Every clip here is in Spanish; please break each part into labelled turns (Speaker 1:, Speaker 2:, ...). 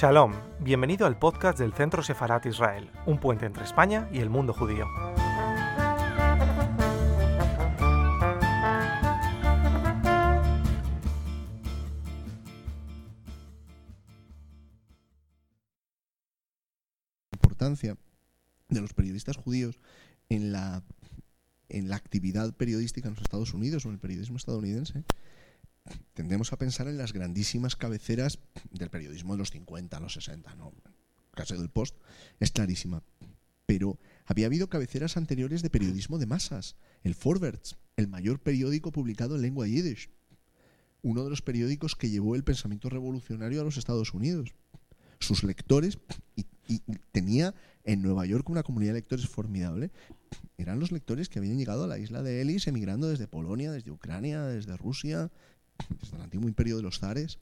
Speaker 1: Shalom, bienvenido al podcast del Centro Sefarat Israel, un puente entre España y el mundo judío.
Speaker 2: importancia de los periodistas judíos en la, en la actividad periodística en los Estados Unidos o en el periodismo estadounidense, tendemos a pensar en las grandísimas cabeceras del periodismo de los 50, los 60, ¿no? Caso del Post es clarísima. Pero había habido cabeceras anteriores de periodismo de masas. El Forwards, el mayor periódico publicado en lengua yiddish. Uno de los periódicos que llevó el pensamiento revolucionario a los Estados Unidos. Sus lectores, y, y tenía en Nueva York una comunidad de lectores formidable, eran los lectores que habían llegado a la isla de Ellis emigrando desde Polonia, desde Ucrania, desde Rusia, desde el antiguo imperio de los zares.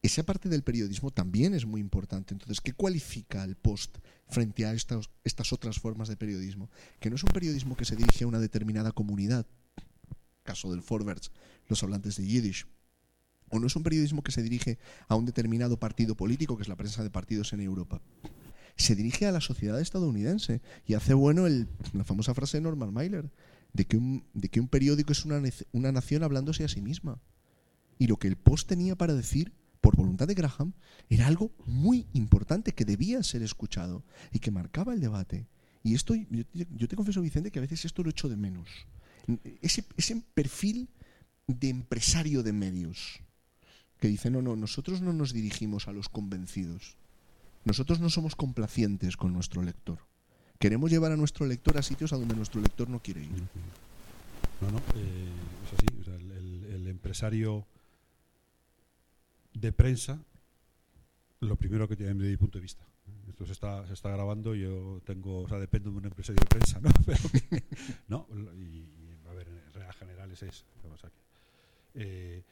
Speaker 2: Esa parte del periodismo también es muy importante. Entonces, ¿qué cualifica el post frente a estas, otras formas de periodismo? Que no es un periodismo que se dirige a una determinada comunidad, caso del Forwards, los hablantes de Yiddish, o no es un periodismo que se dirige a un determinado partido político, que es la prensa de partidos en Europa. Se dirige a la sociedad estadounidense y hace bueno la famosa frase de Norman Mailer, de que un, periódico es una nación hablándose a sí misma. Y lo que el Post tenía para decir, por voluntad de Graham, era algo muy importante que debía ser escuchado y que marcaba el debate. Y esto, yo, te confieso, Vicente, que a veces esto lo echo de menos. Ese, ese perfil de empresario de medios que dice, no, no, nosotros no nos dirigimos a los convencidos. Nosotros no somos complacientes con nuestro lector. Queremos llevar a nuestro lector a sitios a donde nuestro lector no quiere ir.
Speaker 3: No, no, eh, es así. El, empresario de prensa, lo primero que tiene desde mi punto de vista. Esto se está, se está grabando, yo tengo, o sea, dependo de un empresario de prensa, ¿no? Pero que, no, y, a ver, en regla general es eso. Eh,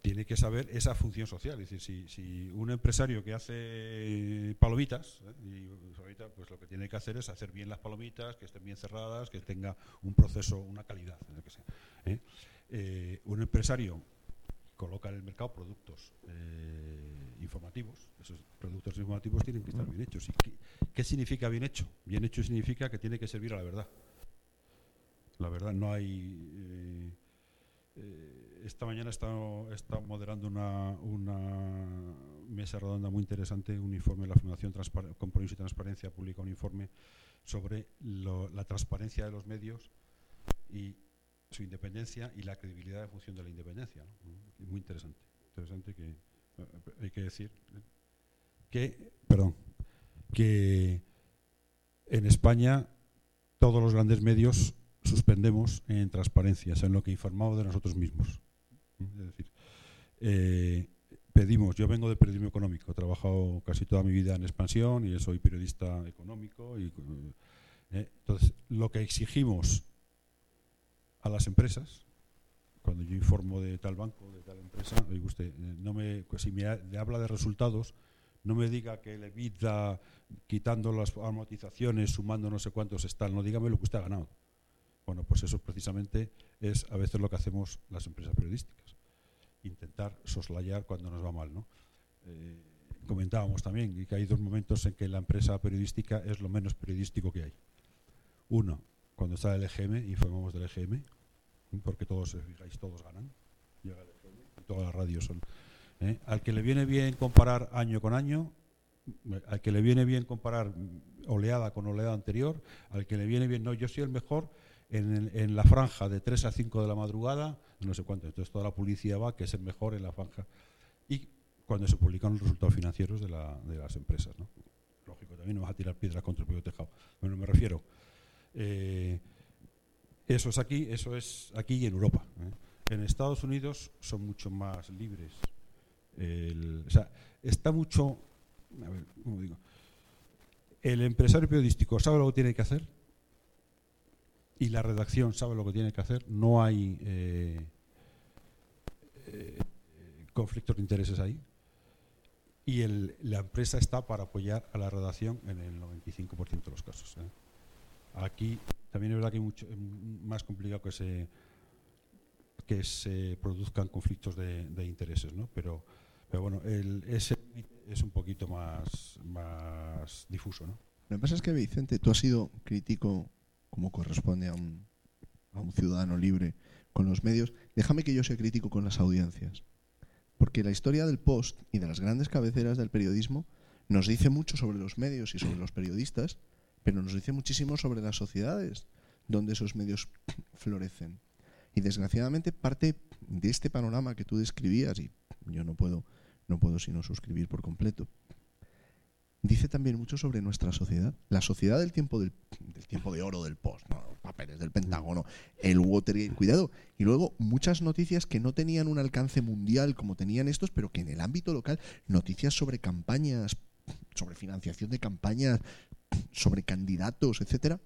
Speaker 3: tiene que saber esa función social. Es decir, si, si un empresario que hace palomitas, ¿eh? pues lo que tiene que hacer es hacer bien las palomitas, que estén bien cerradas, que tenga un proceso, una calidad, que sea. ¿eh? Eh, un empresario coloca en el mercado productos eh, informativos. Esos productos informativos tienen que estar bien hechos. ¿Y qué, qué significa bien hecho? Bien hecho significa que tiene que servir a la verdad. La verdad, no hay eh, esta mañana estado moderando una, una, mesa redonda muy interesante, un informe de la Fundación Transpar Compromiso y Transparencia publica un informe sobre lo, la transparencia de los medios y su independencia y la credibilidad en función de la independencia. ¿no? Muy interesante. Interesante que hay que decir que, perdón, que en España todos los grandes medios suspendemos en transparencia, en lo que informamos de nosotros mismos. Es decir, eh, pedimos, yo vengo de periodismo económico, he trabajado casi toda mi vida en expansión y soy periodista económico. Y, eh, entonces, lo que exigimos a las empresas, cuando yo informo de tal banco, de tal empresa, oiga usted, eh, no me, pues si me habla de resultados, no me diga que le vida quitando las amortizaciones, sumando no sé cuántos están, no dígame lo que usted ha ganado. Bueno, pues eso precisamente es a veces lo que hacemos las empresas periodísticas. Intentar soslayar cuando nos va mal, ¿no? Eh, comentábamos también que hay dos momentos en que la empresa periodística es lo menos periodístico que hay. Uno, cuando está el EGM, informamos del EGM, porque todos, fijáis, todos ganan. Llega el EGM, todas las radios son. ¿eh? Al que le viene bien comparar año con año, al que le viene bien comparar oleada con oleada anterior, al que le viene bien, no, yo soy el mejor en, en, la franja de 3 a 5 de la madrugada, no sé cuánto, entonces toda la policía va, que es el mejor en la franja. Y cuando se publican los resultados financieros de, la, de las empresas, ¿no? Lógico, también no vas a tirar piedras contra el propio tejado. Bueno, me refiero, eh, eso es aquí, eso es aquí y en Europa. ¿eh? En Estados Unidos son mucho más libres. El, o sea, está mucho, a ver, ¿cómo digo? El empresario periodístico sabe lo que tiene que hacer y la redacción sabe lo que tiene que hacer, no hay eh, eh, conflictos de intereses ahí. Y el, la empresa está para apoyar a la redacción en el 95% de los casos. Aquí también es verdad que es más complicado que se, que se produzcan conflictos de, de intereses, ¿no? pero, Pero bueno, el, ese es un poquito más, más difuso, ¿no?
Speaker 2: Lo que pasa es que, Vicente, tú has sido crítico como corresponde a un, a un ciudadano libre con los medios. Déjame que yo sea crítico con las audiencias. Porque la historia del post y de las grandes cabeceras del periodismo nos dice mucho sobre los medios y sobre los periodistas, pero nos dice muchísimo sobre las sociedades donde esos medios florecen. Y desgraciadamente parte de este panorama que tú describías, y yo no puedo, no puedo sino suscribir por completo, dice también mucho sobre nuestra sociedad. La sociedad del tiempo del, tiempo de oro del post, los papeles del Pentágono, el Watergate, cuidado. Y luego muchas noticias que no tenían un alcance mundial como tenían estos, pero que en el ámbito local, noticias sobre campañas, sobre financiación de campañas, sobre candidatos, etcétera,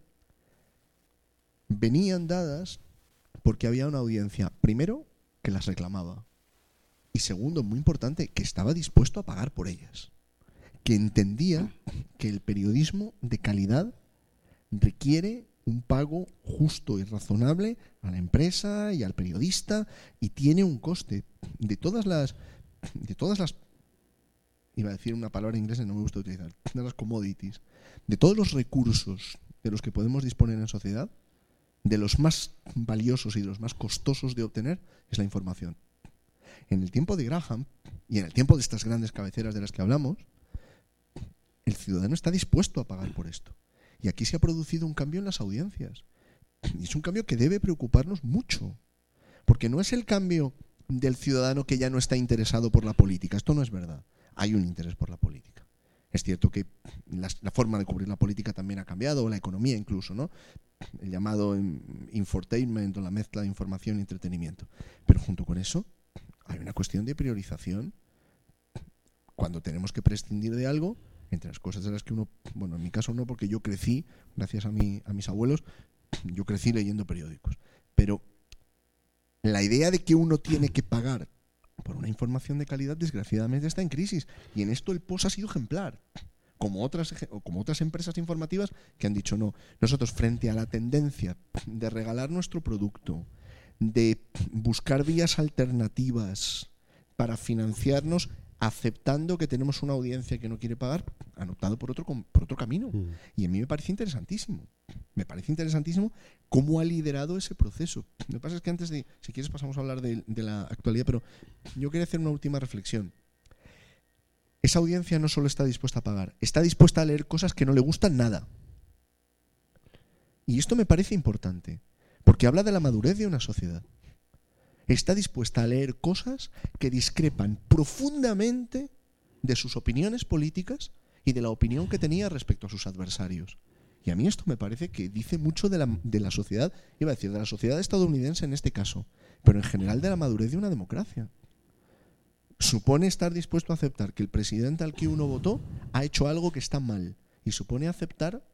Speaker 2: venían dadas porque había una audiencia, primero, que las reclamaba. Y segundo, muy importante, que estaba dispuesto a pagar por ellas que entendía que el periodismo de calidad requiere un pago justo y razonable a la empresa y al periodista y tiene un coste de todas las de todas las iba a decir una palabra en inglés que no me gusta utilizar de las commodities de todos los recursos de los que podemos disponer en sociedad de los más valiosos y de los más costosos de obtener es la información en el tiempo de Graham y en el tiempo de estas grandes cabeceras de las que hablamos el ciudadano está dispuesto a pagar por esto. Y aquí se ha producido un cambio en las audiencias. Y es un cambio que debe preocuparnos mucho. Porque no es el cambio del ciudadano que ya no está interesado por la política. Esto no es verdad. Hay un interés por la política. Es cierto que la, forma de cubrir la política también ha cambiado, o la economía incluso, ¿no? El llamado infotainment o la mezcla de información y entretenimiento. Pero junto con eso hay una cuestión de priorización. Cuando tenemos que prescindir de algo, entre las cosas de las que uno, bueno, en mi caso no, porque yo crecí, gracias a mis abuelos, yo crecí leyendo periódicos. Pero la idea de que uno tiene que pagar por una información de calidad, desgraciadamente, está en crisis. Y en esto el POS ha sido ejemplar. Como otras, como otras empresas informativas que han dicho no. Nosotros, frente a la tendencia de regalar nuestro producto, de buscar vías alternativas para financiarnos, aceptando que tenemos una audiencia que no quiere pagar, han optado por otro, por otro camino. Mm. Y a mí me parece interesantísimo. Me parece interesantísimo cómo ha liderado ese proceso. Lo que pasa es que antes de, si quieres, pasamos a hablar de, la actualidad, pero yo quería hacer una última reflexión. Esa audiencia no solo está dispuesta a pagar, está dispuesta a leer cosas que no le gustan nada. Y esto me parece importante, porque habla de la madurez de una sociedad está dispuesta a leer cosas que discrepan profundamente de sus opiniones políticas y de la opinión que tenía respecto a sus adversarios. Y a mí esto me parece que dice mucho de la, de la sociedad, iba a decir, de la sociedad estadounidense en este caso, pero en general de la madurez de una democracia. Supone estar dispuesto a aceptar que el presidente al que uno votó ha hecho algo que está mal. Y supone aceptar,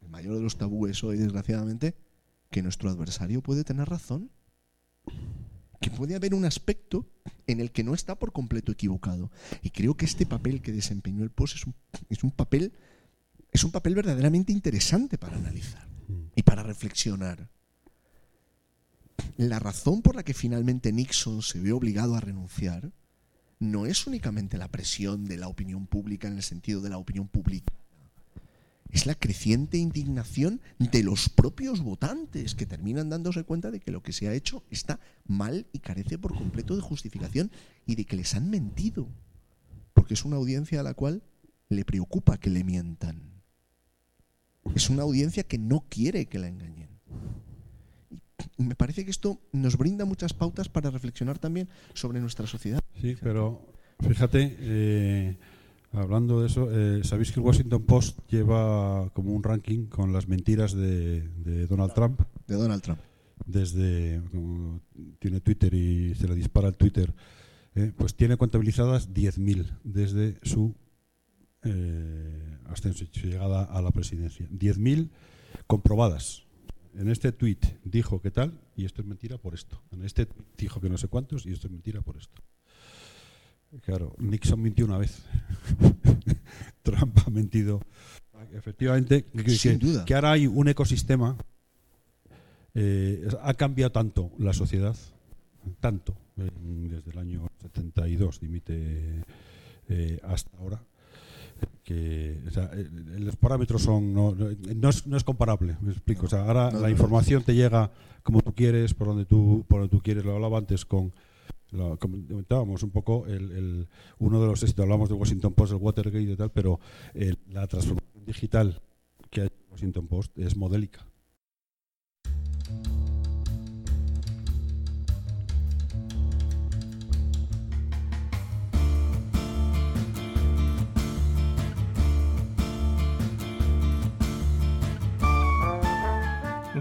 Speaker 2: el mayor de los tabúes hoy, desgraciadamente, que nuestro adversario puede tener razón que puede haber un aspecto en el que no está por completo equivocado. Y creo que este papel que desempeñó el POS es un, es un papel es un papel verdaderamente interesante para analizar y para reflexionar. La razón por la que finalmente Nixon se ve obligado a renunciar no es únicamente la presión de la opinión pública en el sentido de la opinión pública es la creciente indignación de los propios votantes que terminan dándose cuenta de que lo que se ha hecho está mal y carece por completo de justificación y de que les han mentido. Porque es una audiencia a la cual le preocupa que le mientan. Es una audiencia que no quiere que la engañen. Y me parece que esto nos brinda muchas pautas para reflexionar también sobre nuestra sociedad.
Speaker 3: Sí, pero fíjate, eh, Hablando de eso, eh, ¿sabéis que el Washington Post lleva como un ranking con las mentiras de, Donald Trump?
Speaker 2: De Donald Trump.
Speaker 3: Desde, tiene Twitter y se le dispara el Twitter, eh, pues tiene contabilizadas 10.000 desde su eh, ascenso, su llegada a la presidencia. 10.000 comprobadas. En este tweet dijo que tal y esto es mentira por esto. En este dijo que no sé cuántos y esto es mentira por esto. Claro, Nixon mintió una vez. Trump ha mentido. Efectivamente, que, ahora hay un ecosistema. Eh, ha cambiado tanto la sociedad, tanto, desde el año 72 dimite eh, hasta ahora que los parámetros son no, no, es, no, es, comparable me explico. O sea, ahora la información te llega como tú quieres por donde tú por donde tú quieres. Lo hablaba antes con lo comentábamos un poco el, el, uno de los éxitos hablamos de Washington Post el Watergate y tal pero la transformación digital que hay en Washington Post es modélica